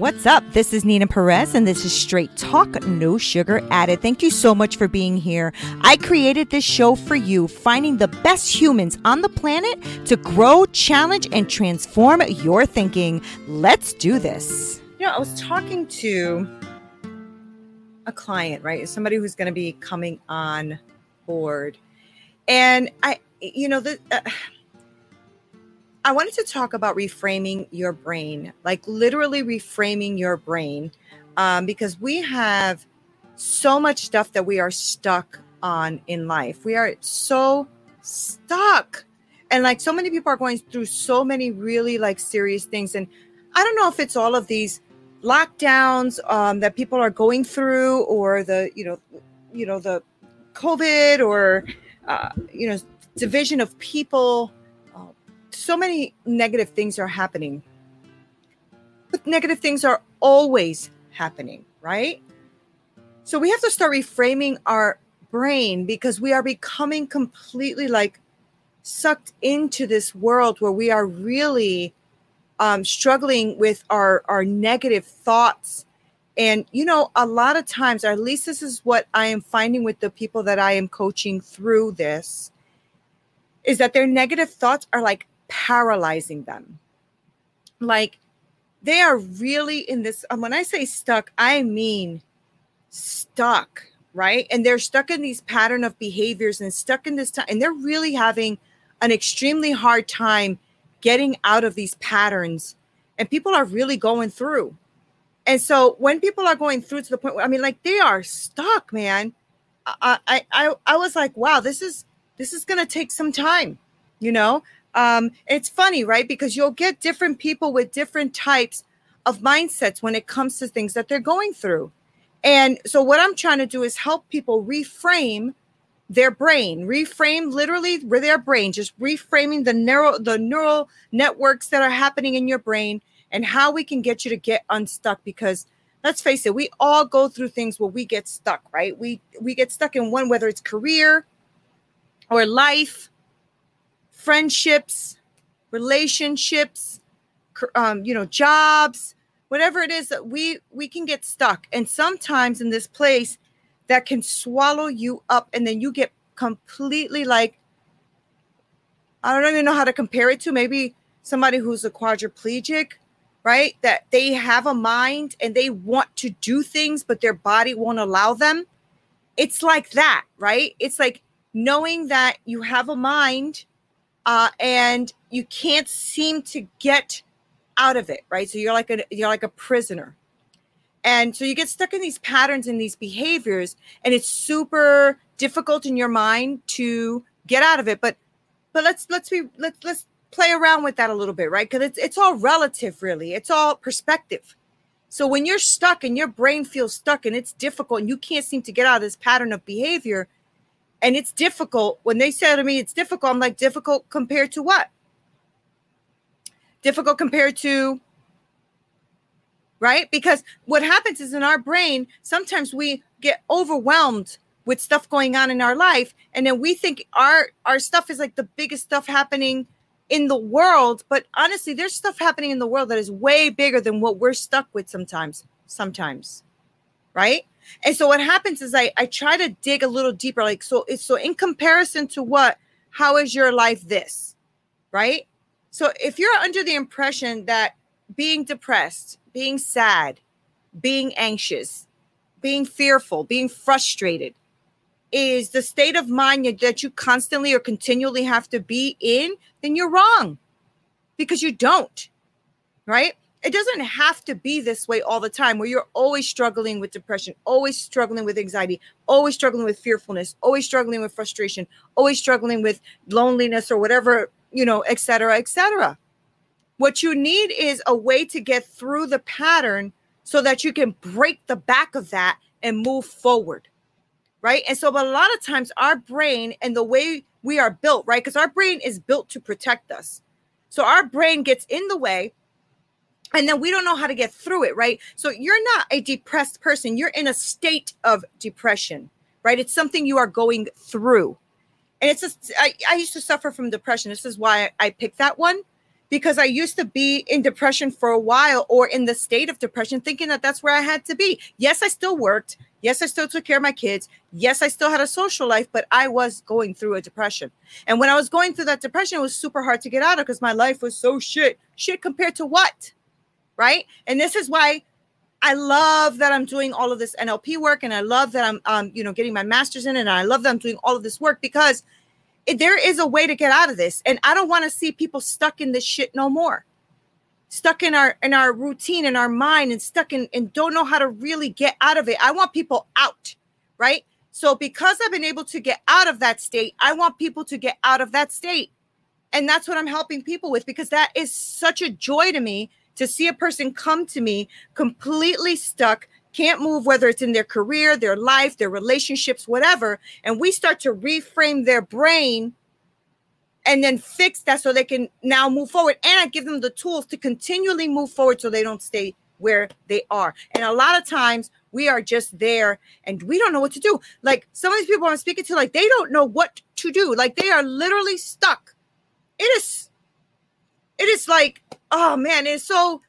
What's up? This is Nina Perez, and this is Straight Talk, no sugar added. Thank you so much for being here. I created this show for you, finding the best humans on the planet to grow, challenge, and transform your thinking. Let's do this. You know, I was talking to a client, right? Somebody who's going to be coming on board. And I, you know, the. Uh, I wanted to talk about reframing your brain, like literally reframing your brain, um, because we have so much stuff that we are stuck on in life. We are so stuck. And like so many people are going through so many really like serious things. And I don't know if it's all of these lockdowns um, that people are going through or the, you know, you know, the COVID or, uh, you know, division of people so many negative things are happening. But negative things are always happening, right? So we have to start reframing our brain because we are becoming completely like sucked into this world where we are really um, struggling with our our negative thoughts and you know a lot of times at least this is what i am finding with the people that i am coaching through this is that their negative thoughts are like paralyzing them. Like they are really in this. And when I say stuck, I mean stuck, right? And they're stuck in these pattern of behaviors and stuck in this time, and they're really having an extremely hard time getting out of these patterns. And people are really going through. And so when people are going through to the point where I mean, like they are stuck, man. I I I, I was like, wow, this is this is gonna take some time, you know um, it's funny, right? Because you'll get different people with different types of mindsets when it comes to things that they're going through. And so, what I'm trying to do is help people reframe their brain, reframe literally their brain, just reframing the neural the neural networks that are happening in your brain and how we can get you to get unstuck. Because let's face it, we all go through things where we get stuck, right? We we get stuck in one, whether it's career or life friendships, relationships, um, you know, jobs, whatever it is that we we can get stuck. And sometimes in this place that can swallow you up, and then you get completely like I don't even know how to compare it to. Maybe somebody who's a quadriplegic, right? That they have a mind and they want to do things, but their body won't allow them. It's like that, right? It's like knowing that you have a mind uh, and you can't seem to get out of it, right? So you're like a you're like a prisoner, and so you get stuck in these patterns and these behaviors, and it's super difficult in your mind to get out of it. But but let's let's be let's let's play around with that a little bit, right? Because it's it's all relative, really. It's all perspective. So when you're stuck and your brain feels stuck and it's difficult and you can't seem to get out of this pattern of behavior, and it's difficult. When they say to me it's difficult, I'm like, difficult compared to what? Difficult compared to, right? Because what happens is in our brain, sometimes we get overwhelmed with stuff going on in our life. And then we think our our stuff is like the biggest stuff happening in the world. But honestly, there's stuff happening in the world that is way bigger than what we're stuck with sometimes. Sometimes. Right? And so what happens is I I try to dig a little deeper. Like so it's so in comparison to what, how is your life this? Right? So if you're under the impression that being depressed, being sad, being anxious, being fearful, being frustrated is the state of mind that you constantly or continually have to be in, then you're wrong because you don't. Right? It doesn't have to be this way all the time where you're always struggling with depression, always struggling with anxiety, always struggling with fearfulness, always struggling with frustration, always struggling with loneliness or whatever, you know, et cetera, et cetera. What you need is a way to get through the pattern so that you can break the back of that and move forward. Right. And so, a lot of times, our brain and the way we are built, right? Because our brain is built to protect us. So, our brain gets in the way and then we don't know how to get through it, right? So, you're not a depressed person, you're in a state of depression, right? It's something you are going through. And it's just, I, I used to suffer from depression. This is why I picked that one because I used to be in depression for a while or in the state of depression, thinking that that's where I had to be. Yes, I still worked. Yes, I still took care of my kids. Yes, I still had a social life, but I was going through a depression. And when I was going through that depression, it was super hard to get out of because my life was so shit. Shit compared to what? Right. And this is why I love that I'm doing all of this NLP work and I love that I'm um, you know, getting my master's in it, and I love that I'm doing all of this work because there is a way to get out of this. And i don't want to see people stuck in this shit no more. Stuck in our in our routine in our mind and stuck in and don't know how to really get out of it. I want people out right? So because i've been able to get out of that state i want people to get out of that state. And that's what i'm helping people with because that is such a joy to me to see a person come to me completely stuck can't move, whether it's in their career, their life, their relationships, whatever. And we start to reframe their brain and then fix that so they can now move forward. And I give them the tools to continually move forward so they don't stay where they are. And a lot of times we are just there and we don't know what to do. Like some of these people I'm speaking to, like they don't know what to do. Like they are literally stuck. It is, it is like, oh man, it's so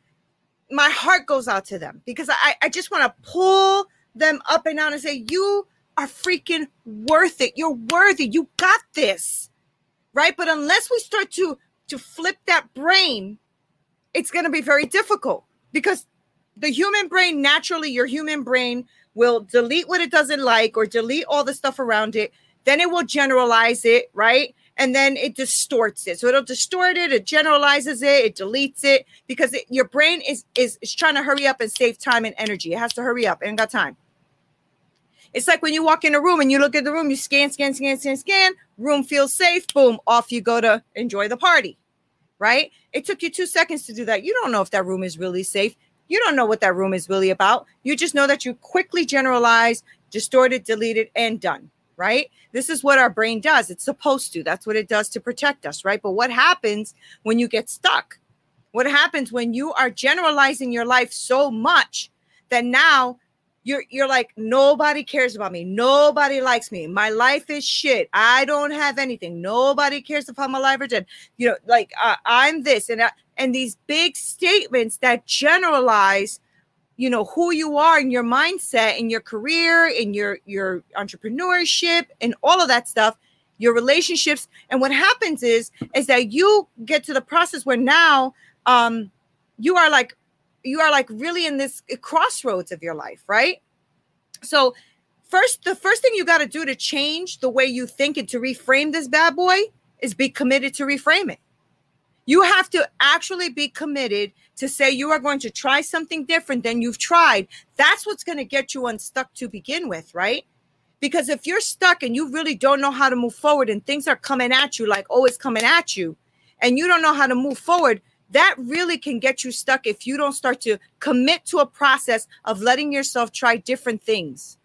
my heart goes out to them because I, I just want to pull them up and down and say, You are freaking worth it. You're worthy. You got this. Right. But unless we start to to flip that brain, it's going to be very difficult because the human brain, naturally, your human brain will delete what it doesn't like or delete all the stuff around it. Then it will generalize it, right? And then it distorts it. So it'll distort it, it generalizes it, it deletes it because it, your brain is, is is trying to hurry up and save time and energy. It has to hurry up. Ain't got time. It's like when you walk in a room and you look at the room, you scan, scan, scan, scan, scan. Room feels safe. Boom, off you go to enjoy the party. Right? It took you two seconds to do that. You don't know if that room is really safe. You don't know what that room is really about. You just know that you quickly generalize, distort it, delete it, and done right? This is what our brain does. It's supposed to. That's what it does to protect us, right? But what happens when you get stuck? What happens when you are generalizing your life so much that now you're you're like nobody cares about me. Nobody likes me. My life is shit. I don't have anything. Nobody cares if I'm alive or dead. You know, like uh, I'm this and uh, and these big statements that generalize you know who you are in your mindset in your career in your your entrepreneurship and all of that stuff your relationships. And what happens is is that you get to the process where now um you are like you are like really in this crossroads of your life right? So first the first thing you got to do to change the way you think and to reframe this bad boy is be committed to reframe it you have to actually be committed to say you are going to try something different than you've tried. That's what's going to get you unstuck to begin with, right? Because if you're stuck and you really don't know how to move forward and things are coming at you like, oh, it's coming at you, and you don't know how to move forward, that really can get you stuck if you don't start to commit to a process of letting yourself try different things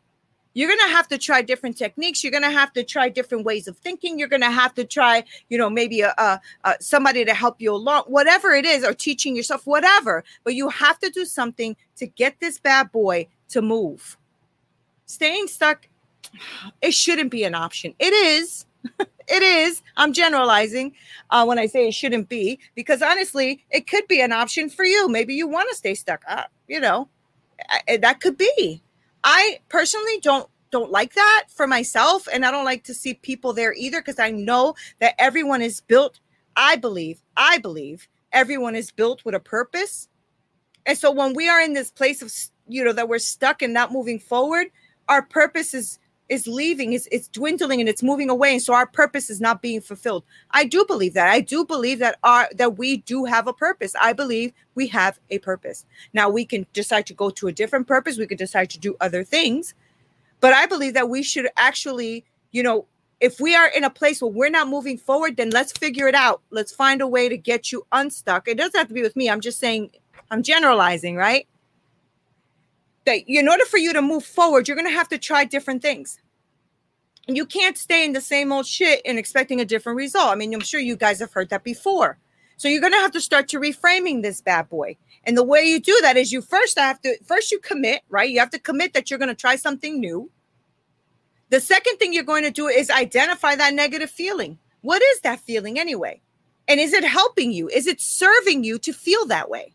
you're going to have to try different techniques. You're going to have to try different ways of thinking. You're going to have to try you know maybe a, a, a, somebody to help you along whatever it is or teaching yourself whatever. But you have to do something to get this bad boy to move. Staying stuck it shouldn't be an option. It is. It is. I'm generalizing uh, when i say it shouldn't be because honestly it could be an option for you. Maybe you want to stay stuck uh, you know? I, that could be I personally don't don't like that for myself and I don't like to see people there either because I know that everyone is built I believe I believe everyone is built with a purpose. And so when we are in this place of you know that we're stuck and not moving forward, our purpose is is leaving, it's, it's dwindling and it's moving away. And so our purpose is not being fulfilled. I do believe that. I do believe that our that we do have a purpose. I believe we have a purpose. Now we can decide to go to a different purpose. We could decide to do other things. But I believe that we should actually, you know, if we are in a place where we're not moving forward, then let's figure it out. Let's find a way to get you unstuck. It doesn't have to be with me. I'm just saying, I'm generalizing, right? That in order for you to move forward, you're going to have to try different things. You can't stay in the same old shit and expecting a different result. I mean, I'm sure you guys have heard that before. So you're going to have to start to reframing this bad boy. And the way you do that is you first have to first you commit, right? You have to commit that you're going to try something new. The second thing you're going to do is identify that negative feeling. What is that feeling anyway? And is it helping you? Is it serving you to feel that way?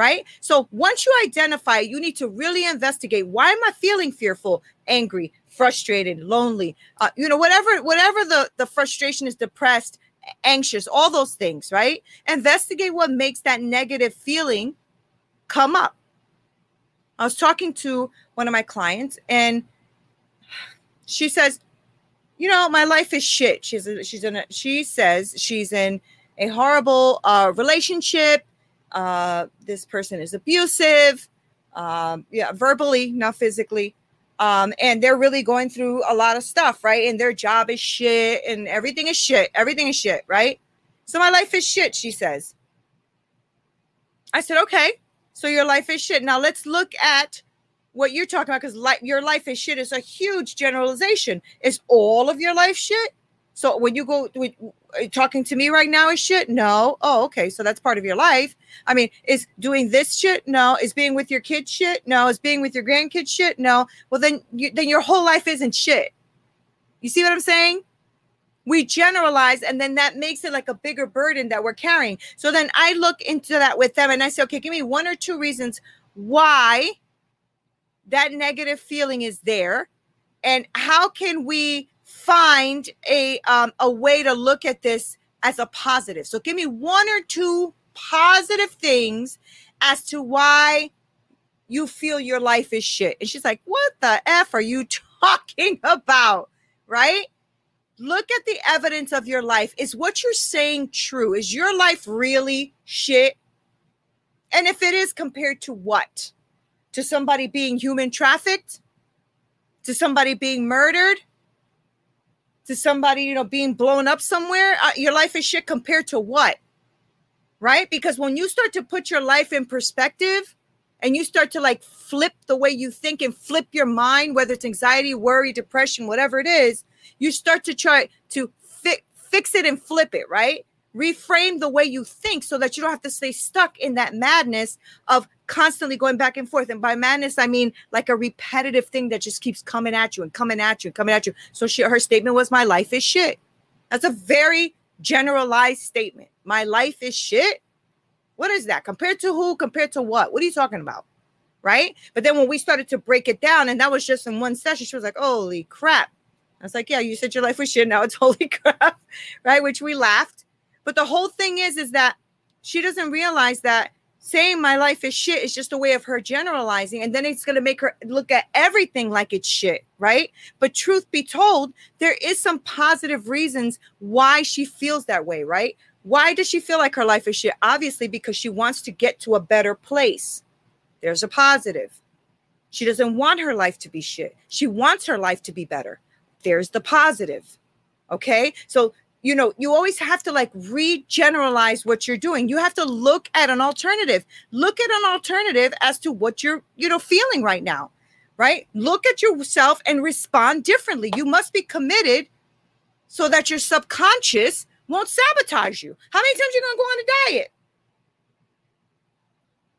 Right? So once you identify, you need to really investigate why am I feeling fearful, angry, frustrated, lonely, uh, you know, whatever whatever the the frustration is, depressed, anxious, all those things, right? Investigate what makes that negative feeling come up. I was talking to one of my clients and she says, "You know, my life is shit." She's she's in a, she says she's in a horrible uh, relationship. Uh, this person is abusive, um, yeah, verbally, not physically. Um, and they're really going through a lot of stuff, right? And their job is shit, and everything is shit. Everything is shit, right? So my life is shit, she says. I said, okay, so your life is shit. Now let's look at what you're talking about because like your life is shit is a huge generalization. Is all of your life shit? So when you go talking to me right now is shit? No. Oh, okay. So that's part of your life. I mean, is doing this shit? No. Is being with your kids shit? No. Is being with your grandkids shit? No. Well, then you, then your whole life isn't shit. You see what I'm saying? We generalize, and then that makes it like a bigger burden that we're carrying. So then I look into that with them, and I say, okay, give me one or two reasons why that negative feeling is there, and how can we find a um, a way to look at this as a positive. So give me one or two positive things as to why you feel your life is shit. And she's like, "What the f are you talking about?" Right? Look at the evidence of your life. Is what you're saying true? Is your life really shit? And if it is compared to what? To somebody being human trafficked? To somebody being murdered? To somebody, you know, being blown up somewhere, uh, your life is shit compared to what? Right? Because when you start to put your life in perspective and you start to like flip the way you think and flip your mind, whether it's anxiety, worry, depression, whatever it is, you start to try to fi- fix it and flip it, right? Reframe the way you think so that you don't have to stay stuck in that madness of constantly going back and forth. And by madness, I mean like a repetitive thing that just keeps coming at you and coming at you and coming at you. So she, her statement was, My life is shit. That's a very generalized statement. My life is shit. What is that? Compared to who? Compared to what? What are you talking about? Right. But then when we started to break it down, and that was just in one session, she was like, Holy crap. I was like, Yeah, you said your life was shit. Now it's holy crap. Right. Which we laughed but the whole thing is, is that she doesn't realize that saying my life is shit is just a way of her generalizing and then it's going to make her look at everything like it's shit right? But truth be told there is some positive reasons why she feels that way right? Why does she feel like her life is shit? Obviously because she wants to get to a better place. There's a positive. She doesn't want her life to be shit. She wants her life to be better. There's the positive okay? So you know you always have to like regeneralize what you're doing. You have to look at an alternative. Look at an alternative as to what you're you know feeling right now right? Look at yourself and respond differently. You must be committed so that your subconscious won't sabotage you. How many times are you to go on a diet?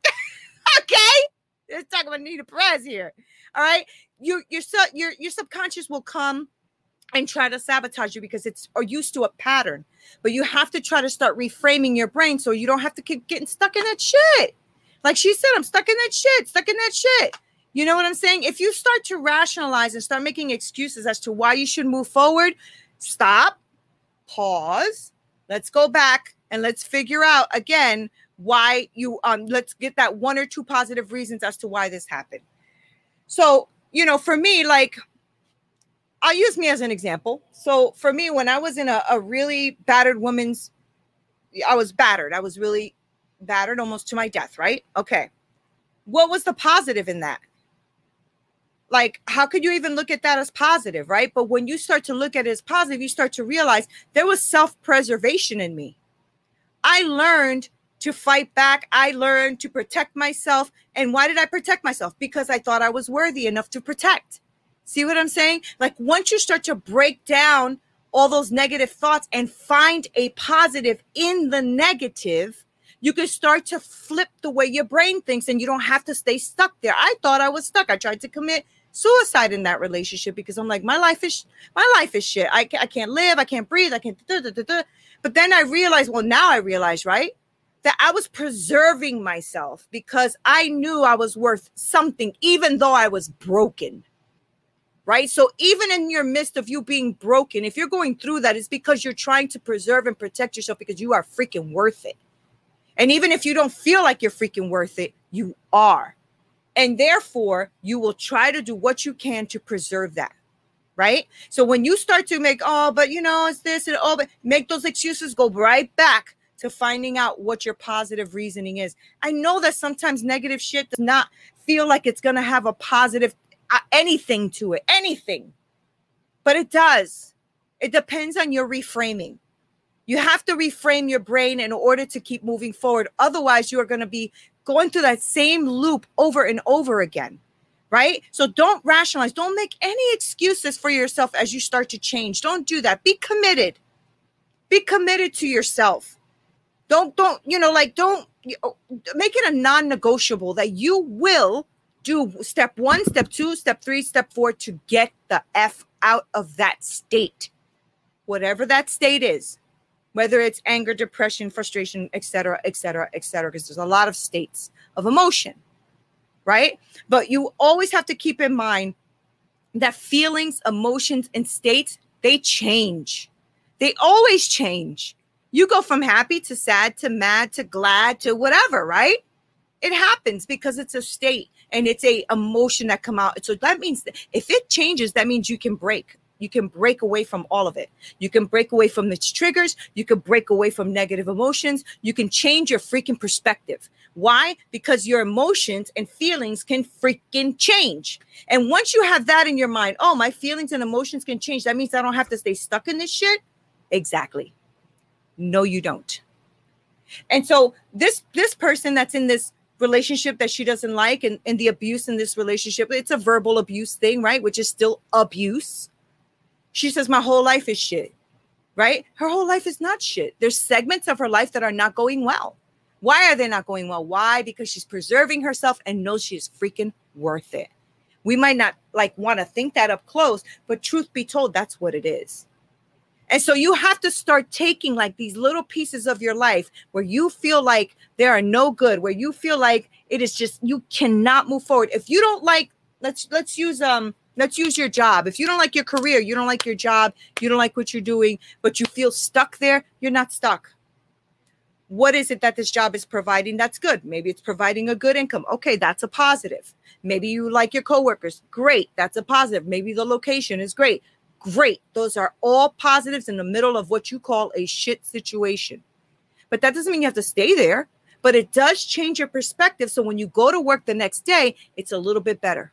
Okay? Let's talk about nina perez here. All right? Your your your your subconscious will come and try to sabotage you because it's are used to a pattern. But you have to try to start reframing your brain so you don't have to keep getting stuck in that shit. Like she said, I'm stuck in that shit, stuck in that shit. You know what I'm saying? If you start to rationalize and start making excuses as to why you should move forward, stop, pause, let's go back and let's figure out again why you um let's get that one or two positive reasons as to why this happened. So, you know, for me, like I'll use me as an example. So for me, when I was in a, a really battered woman's, I was battered. I was really battered almost to my death, right? Okay. What was the positive in that? like how could you even look at that as positive right but when you start to look at it as positive you start to realize there was self-preservation in me i learned to fight back i learned to protect myself and why did i protect myself because i thought i was worthy enough to protect see what i'm saying like once you start to break down all those negative thoughts and find a positive in the negative you can start to flip the way your brain thinks and you don't have to stay stuck there i thought i was stuck i tried to commit suicide in that relationship because I'm like, my life is my life is shit. I, I can't live, I can't breathe, I can't. Da, da, da, but then I realized, well, now I realize, right, that I was preserving myself because I knew I was worth something, even though I was broken. Right. So even in your midst of you being broken, if you're going through that, it's because you're trying to preserve and protect yourself because you are freaking worth it. And even if you don't feel like you're freaking worth it, you are and therefore, you will try to do what you can to preserve that. Right. So when you start to make, oh, but you know, it's this and oh, but make those excuses, go right back to finding out what your positive reasoning is. I know that sometimes negative shit does not feel like it's going to have a positive anything to it, anything, but it does. It depends on your reframing. You have to reframe your brain in order to keep moving forward. Otherwise, you are going to be going through that same loop over and over again right? So don't rationalize, don't make any excuses for yourself as you start to change. Don't do that. Be committed. Be committed to yourself. Don't don't, you know, like don't oh, make it a non-negotiable that you will do step 1, step 2, step 3, step 4 to get the F out of that state. Whatever that state is whether it's anger, depression, frustration, etc., etc., etc., because there's a lot of states of emotion, right? But you always have to keep in mind that feelings, emotions, and states they change. They always change. You go from happy to sad to mad to glad to whatever, right? It happens because it's a state and it's a emotion that come out. So that means if it changes, that means you can break you can break away from all of it. You can break away from its triggers. You can break away from negative emotions. You can change your freaking perspective. Why? Because your emotions and feelings can freaking change. And once you have that in your mind, oh, my feelings and emotions can change. That means I don't have to stay stuck in this shit. Exactly. No, you don't. And so this this person that's in this relationship that she doesn't like and, and the abuse in this relationship, it's a verbal abuse thing, right? Which is still abuse. She says, My whole life is shit, right? Her whole life is not shit. There's segments of her life that are not going well. Why are they not going well? Why? Because she's preserving herself and knows she is freaking worth it. We might not like want to think that up close, but truth be told, that's what it is. And so you have to start taking like these little pieces of your life where you feel like there are no good, where you feel like it is just you cannot move forward. If you don't like, let's let's use um Let's use your job. If you don't like your career, you don't like your job, you don't like what you're doing, but you feel stuck there, you're not stuck. What is it that this job is providing that's good? Maybe it's providing a good income. Okay, that's a positive. Maybe you like your coworkers. Great, that's a positive. Maybe the location is great. Great. Those are all positives in the middle of what you call a shit situation. But that doesn't mean you have to stay there, but it does change your perspective. So when you go to work the next day, it's a little bit better.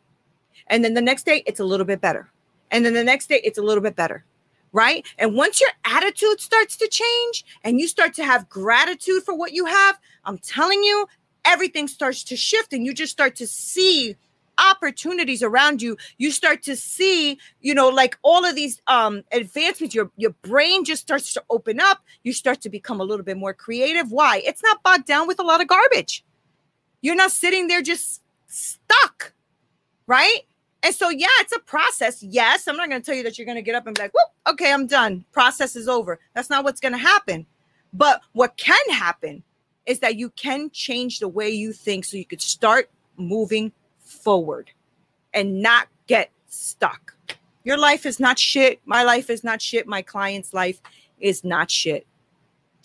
And then the next day, it's a little bit better. And then the next day, it's a little bit better. Right. And once your attitude starts to change and you start to have gratitude for what you have, I'm telling you, everything starts to shift and you just start to see opportunities around you you start to see you know like all of these um advancements your your brain just starts to open up you start to become a little bit more creative why it's not bogged down with a lot of garbage you're not sitting there just stuck right and so, yeah, it's a process. Yes, I'm not going to tell you that you're going to get up and be like, "Whoop, okay, I'm done. Process is over." That's not what's going to happen. But what can happen is that you can change the way you think so you could start moving forward and not get stuck. Your life is not shit. My life is not shit. My client's life is not shit.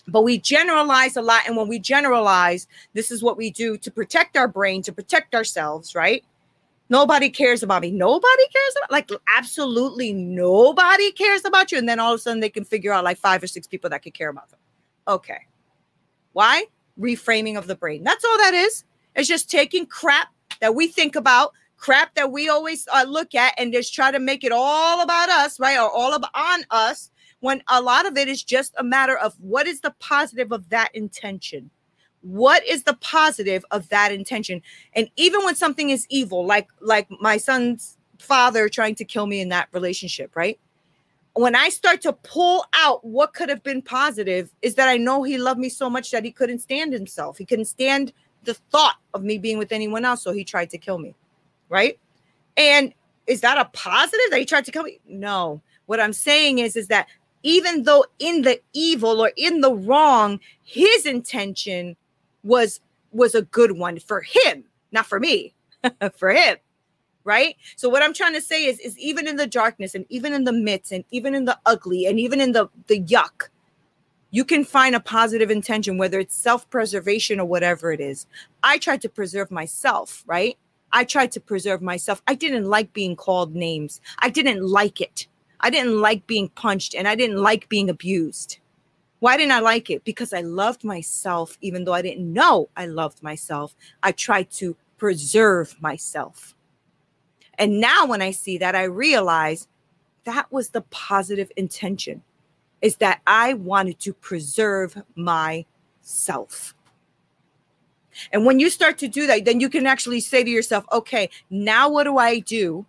But we generalize a lot. And when we generalize, this is what we do to protect our brain, to protect ourselves, right? Nobody cares about me. Nobody cares about like absolutely nobody cares about you. And then all of a sudden they can figure out like five or six people that could care about them. Okay. Why? Reframing of the brain. That's all that is. It's just taking crap that we think about, crap that we always uh, look at and just try to make it all about us, right? Or all about on us when a lot of it is just a matter of what is the positive of that intention? What is the positive of that intention? And even when something is evil, like like my son's father trying to kill me in that relationship, right? When I start to pull out what could have been positive, is that I know he loved me so much that he couldn't stand himself. He couldn't stand the thought of me being with anyone else. So he tried to kill me. Right. And is that a positive that he tried to kill me? No. What I'm saying is, is that even though in the evil or in the wrong, his intention was was a good one for him, not for me, for him right so what i'm trying to say is is even in the darkness and even in the midst and even in the ugly and even in the the yuck you can find a positive intention whether it's self-preservation or whatever it is. I tried to preserve myself right? I tried to preserve myself. I didn't like being called names. I didn't like it. I didn't like being punched and i didn't like being abused. Why didn't i like it? Because i loved myself even though i didn't know i loved myself. I tried to preserve myself. And now when I see that, I realize that was the positive intention is that I wanted to preserve myself. And when you start to do that, then you can actually say to yourself, okay, now what do I do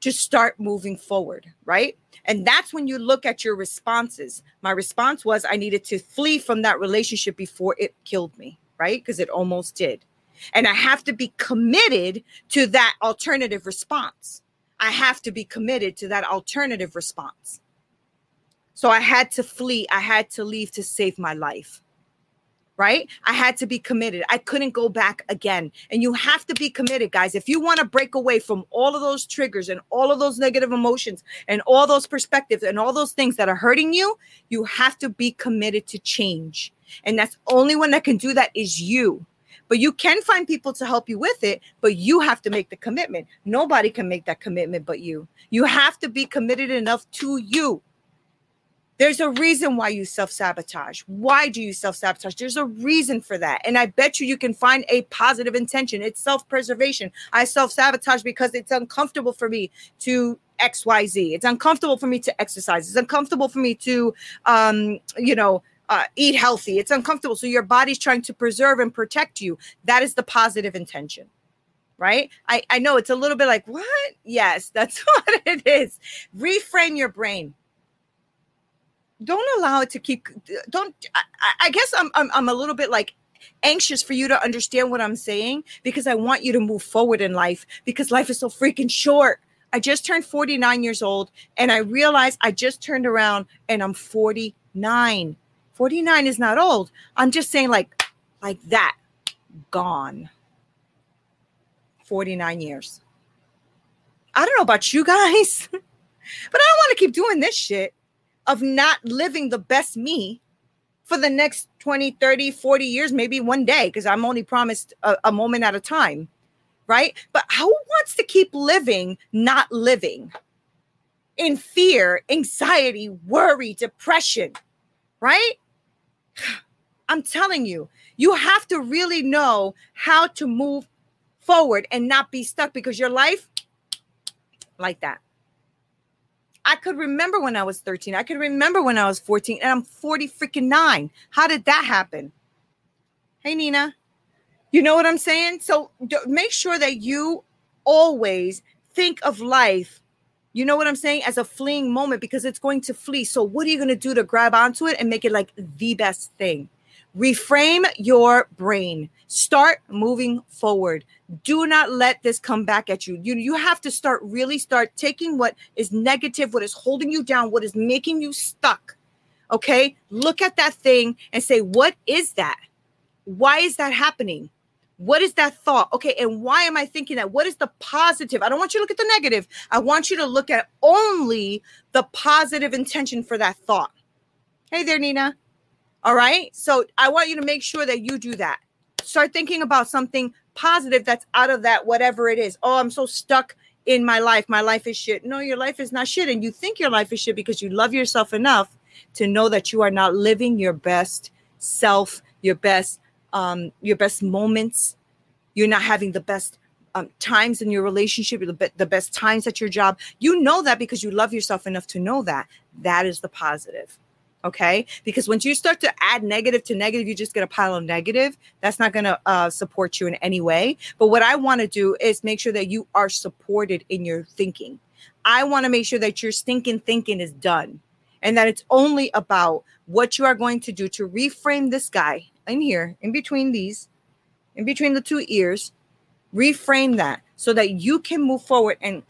to start moving forward? Right. And that's when you look at your responses. My response was I needed to flee from that relationship before it killed me. Right. Because it almost did. And I have to be committed to that alternative response. I have to be committed to that alternative response. So I had to flee. I had to leave to save my life. Right? I had to be committed. I couldn't go back again. And you have to be committed, guys. If you want to break away from all of those triggers and all of those negative emotions and all those perspectives and all those things that are hurting you, you have to be committed to change. And that's only one that can do that is you. But you can find people to help you with it, but you have to make the commitment. Nobody can make that commitment but you. You have to be committed enough to you. There's a reason why you self sabotage. Why do you self sabotage? There's a reason for that. And I bet you you can find a positive intention. It's self preservation. I self sabotage because it's uncomfortable for me to XYZ. It's uncomfortable for me to exercise. It's uncomfortable for me to, um, you know, uh, eat healthy. It's uncomfortable. So your body's trying to preserve and protect you. That is the positive intention. Right. I, I know it's a little bit like, what? Yes, that's what it is. Reframe your brain. Don't allow it to keep, don't, I, I guess I'm, I'm, I'm a little bit like anxious for you to understand what I'm saying because I want you to move forward in life because life is so freaking short. I just turned 49 years old and I realized I just turned around and I'm 49. 49 is not old. I'm just saying, like, like that, gone. 49 years. I don't know about you guys, but I don't want to keep doing this shit of not living the best me for the next 20, 30, 40 years, maybe one day, because I'm only promised a, a moment at a time. Right. But who wants to keep living, not living in fear, anxiety, worry, depression? Right. I'm telling you, you have to really know how to move forward and not be stuck because your life, like that. I could remember when I was 13. I could remember when I was 14, and I'm 40 freaking nine. How did that happen? Hey, Nina. You know what I'm saying? So make sure that you always think of life you know what I'm saying? As a fleeing moment because it's going to flee. So, what are you going to do to grab onto it and make it like the best thing? Reframe your brain. Start moving forward. Do not let this come back at you. You you have to start really start taking what is negative, what is holding you down, what is making you stuck. Okay? Look at that thing and say, "What is that? Why is that happening? What is that thought? Okay, and why am I thinking that? What is the positive? I don't want you to look at the negative. I want you to look at only the positive intention for that thought. Hey there, Nina. All right. So I want you to make sure that you do that. Start thinking about something positive that's out of that, whatever it is. Oh, I'm so stuck in my life. My life is shit. No, your life is not shit. And you think your life is shit because you love yourself enough to know that you are not living your best self, your best um, your best moments. You're not having the best um, times in your relationship, the, the best times at your job. You know that because you love yourself enough to know that. That is the positive. Okay. Because once you start to add negative to negative, you just get a pile of negative. That's not going to uh, support you in any way. But what I want to do is make sure that you are supported in your thinking. I want to make sure that your stinking thinking is done and that it's only about what you are going to do to reframe this guy in here, in between these, in between the two ears, reframe that so that you can move forward and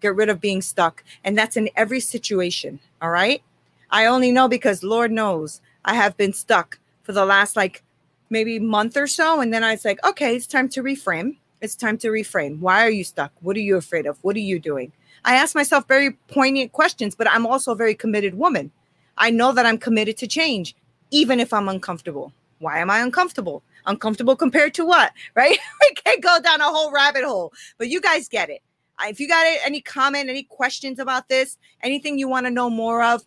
get rid of being stuck. And that's in every situation. All right. I only know because Lord knows I have been stuck for the last like maybe month or so. And then I was like, okay, it's time to reframe. It's time to reframe. Why are you stuck? What are you afraid of? What are you doing? I ask myself very poignant questions, but I'm also a very committed woman. I know that I'm committed to change, even if I'm uncomfortable. Why am I uncomfortable? Uncomfortable compared to what? Right? we can't go down a whole rabbit hole, but you guys get it. If you got any comment, any questions about this, anything you want to know more of,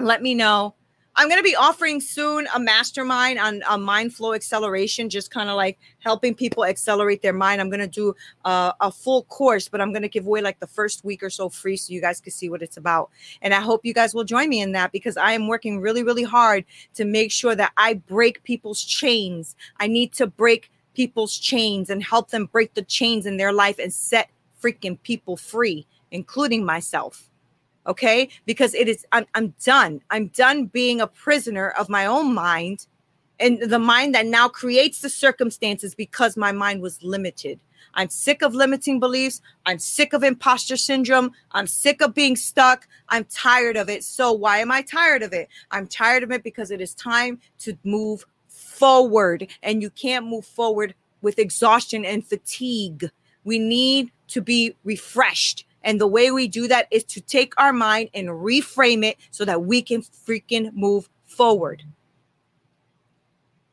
let me know. I'm going to be offering soon a mastermind on, a mind flow acceleration, just kind of like helping people accelerate their mind. I'm going to do uh, a full course, but I'm going to give away like the first week or so free so you guys can see what it's about. And I hope you guys will join me in that because I am working really, really hard to make sure that I break people's chains. I need to break people's chains and help them break the chains in their life and set freaking people free, including myself okay? Because it is I'm, I'm done. I'm done being a prisoner of my own mind and the mind that now creates the circumstances because my mind was limited. I'm sick of limiting beliefs. I'm sick of imposter syndrome. I'm sick of being stuck. I'm tired of it. So why am i tired of it? I'm tired of it because it is time to move forward. And you can't move forward with exhaustion and fatigue. We need to be refreshed and the way we do that is to take our mind and reframe it so that we can freaking move forward.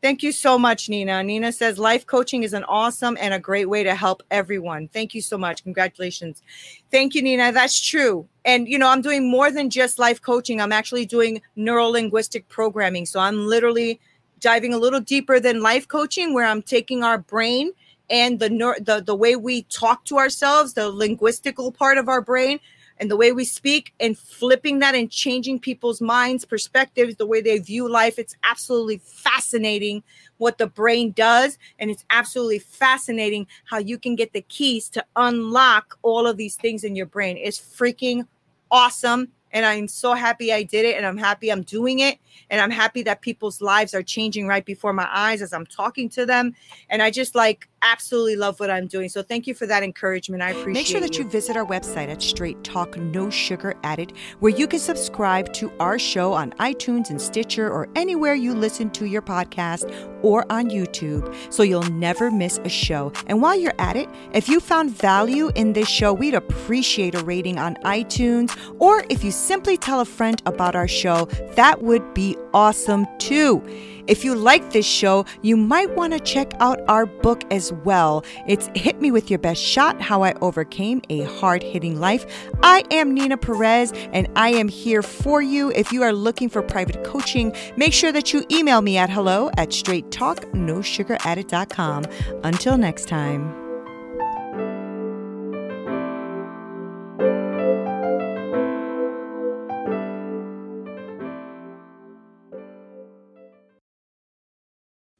Thank you so much, Nina. Nina says life coaching is an awesome and a great way to help everyone. Thank you so much. Congratulations. Thank you, Nina. That's true. And, you know, I'm doing more than just life coaching, I'm actually doing neuro linguistic programming. So I'm literally diving a little deeper than life coaching, where I'm taking our brain and the the the way we talk to ourselves, the linguistical part of our brain, and the way we speak, and flipping that and changing people's minds, perspectives, the way they view life. It's absolutely fascinating what the brain does, and it's absolutely fascinating how you can get the keys to unlock all of these things in your brain. It's freaking awesome and I'm so happy I did it and I'm happy I'm doing it and I'm happy that people's lives are changing right before my eyes as I'm talking to them and I just like absolutely love what I'm doing. So thank you for that encouragement. I appreciate it. Make sure that you, you visit our website at Straight Talk No Sugar Added where you can subscribe to our show on iTunes and Stitcher or anywhere you listen to your podcast or on YouTube so you'll never miss a show. And while you're at it, if you found value in this show, we'd appreciate a rating on iTunes or if you simply tell a friend about our show, that would be awesome too. If you like this show, you might want to check out our book as well. It's Hit Me With Your Best Shot How I Overcame a Hard Hitting Life. I am Nina Perez, and I am here for you. If you are looking for private coaching, make sure that you email me at hello at straighttalknosugaradded.com. Until next time.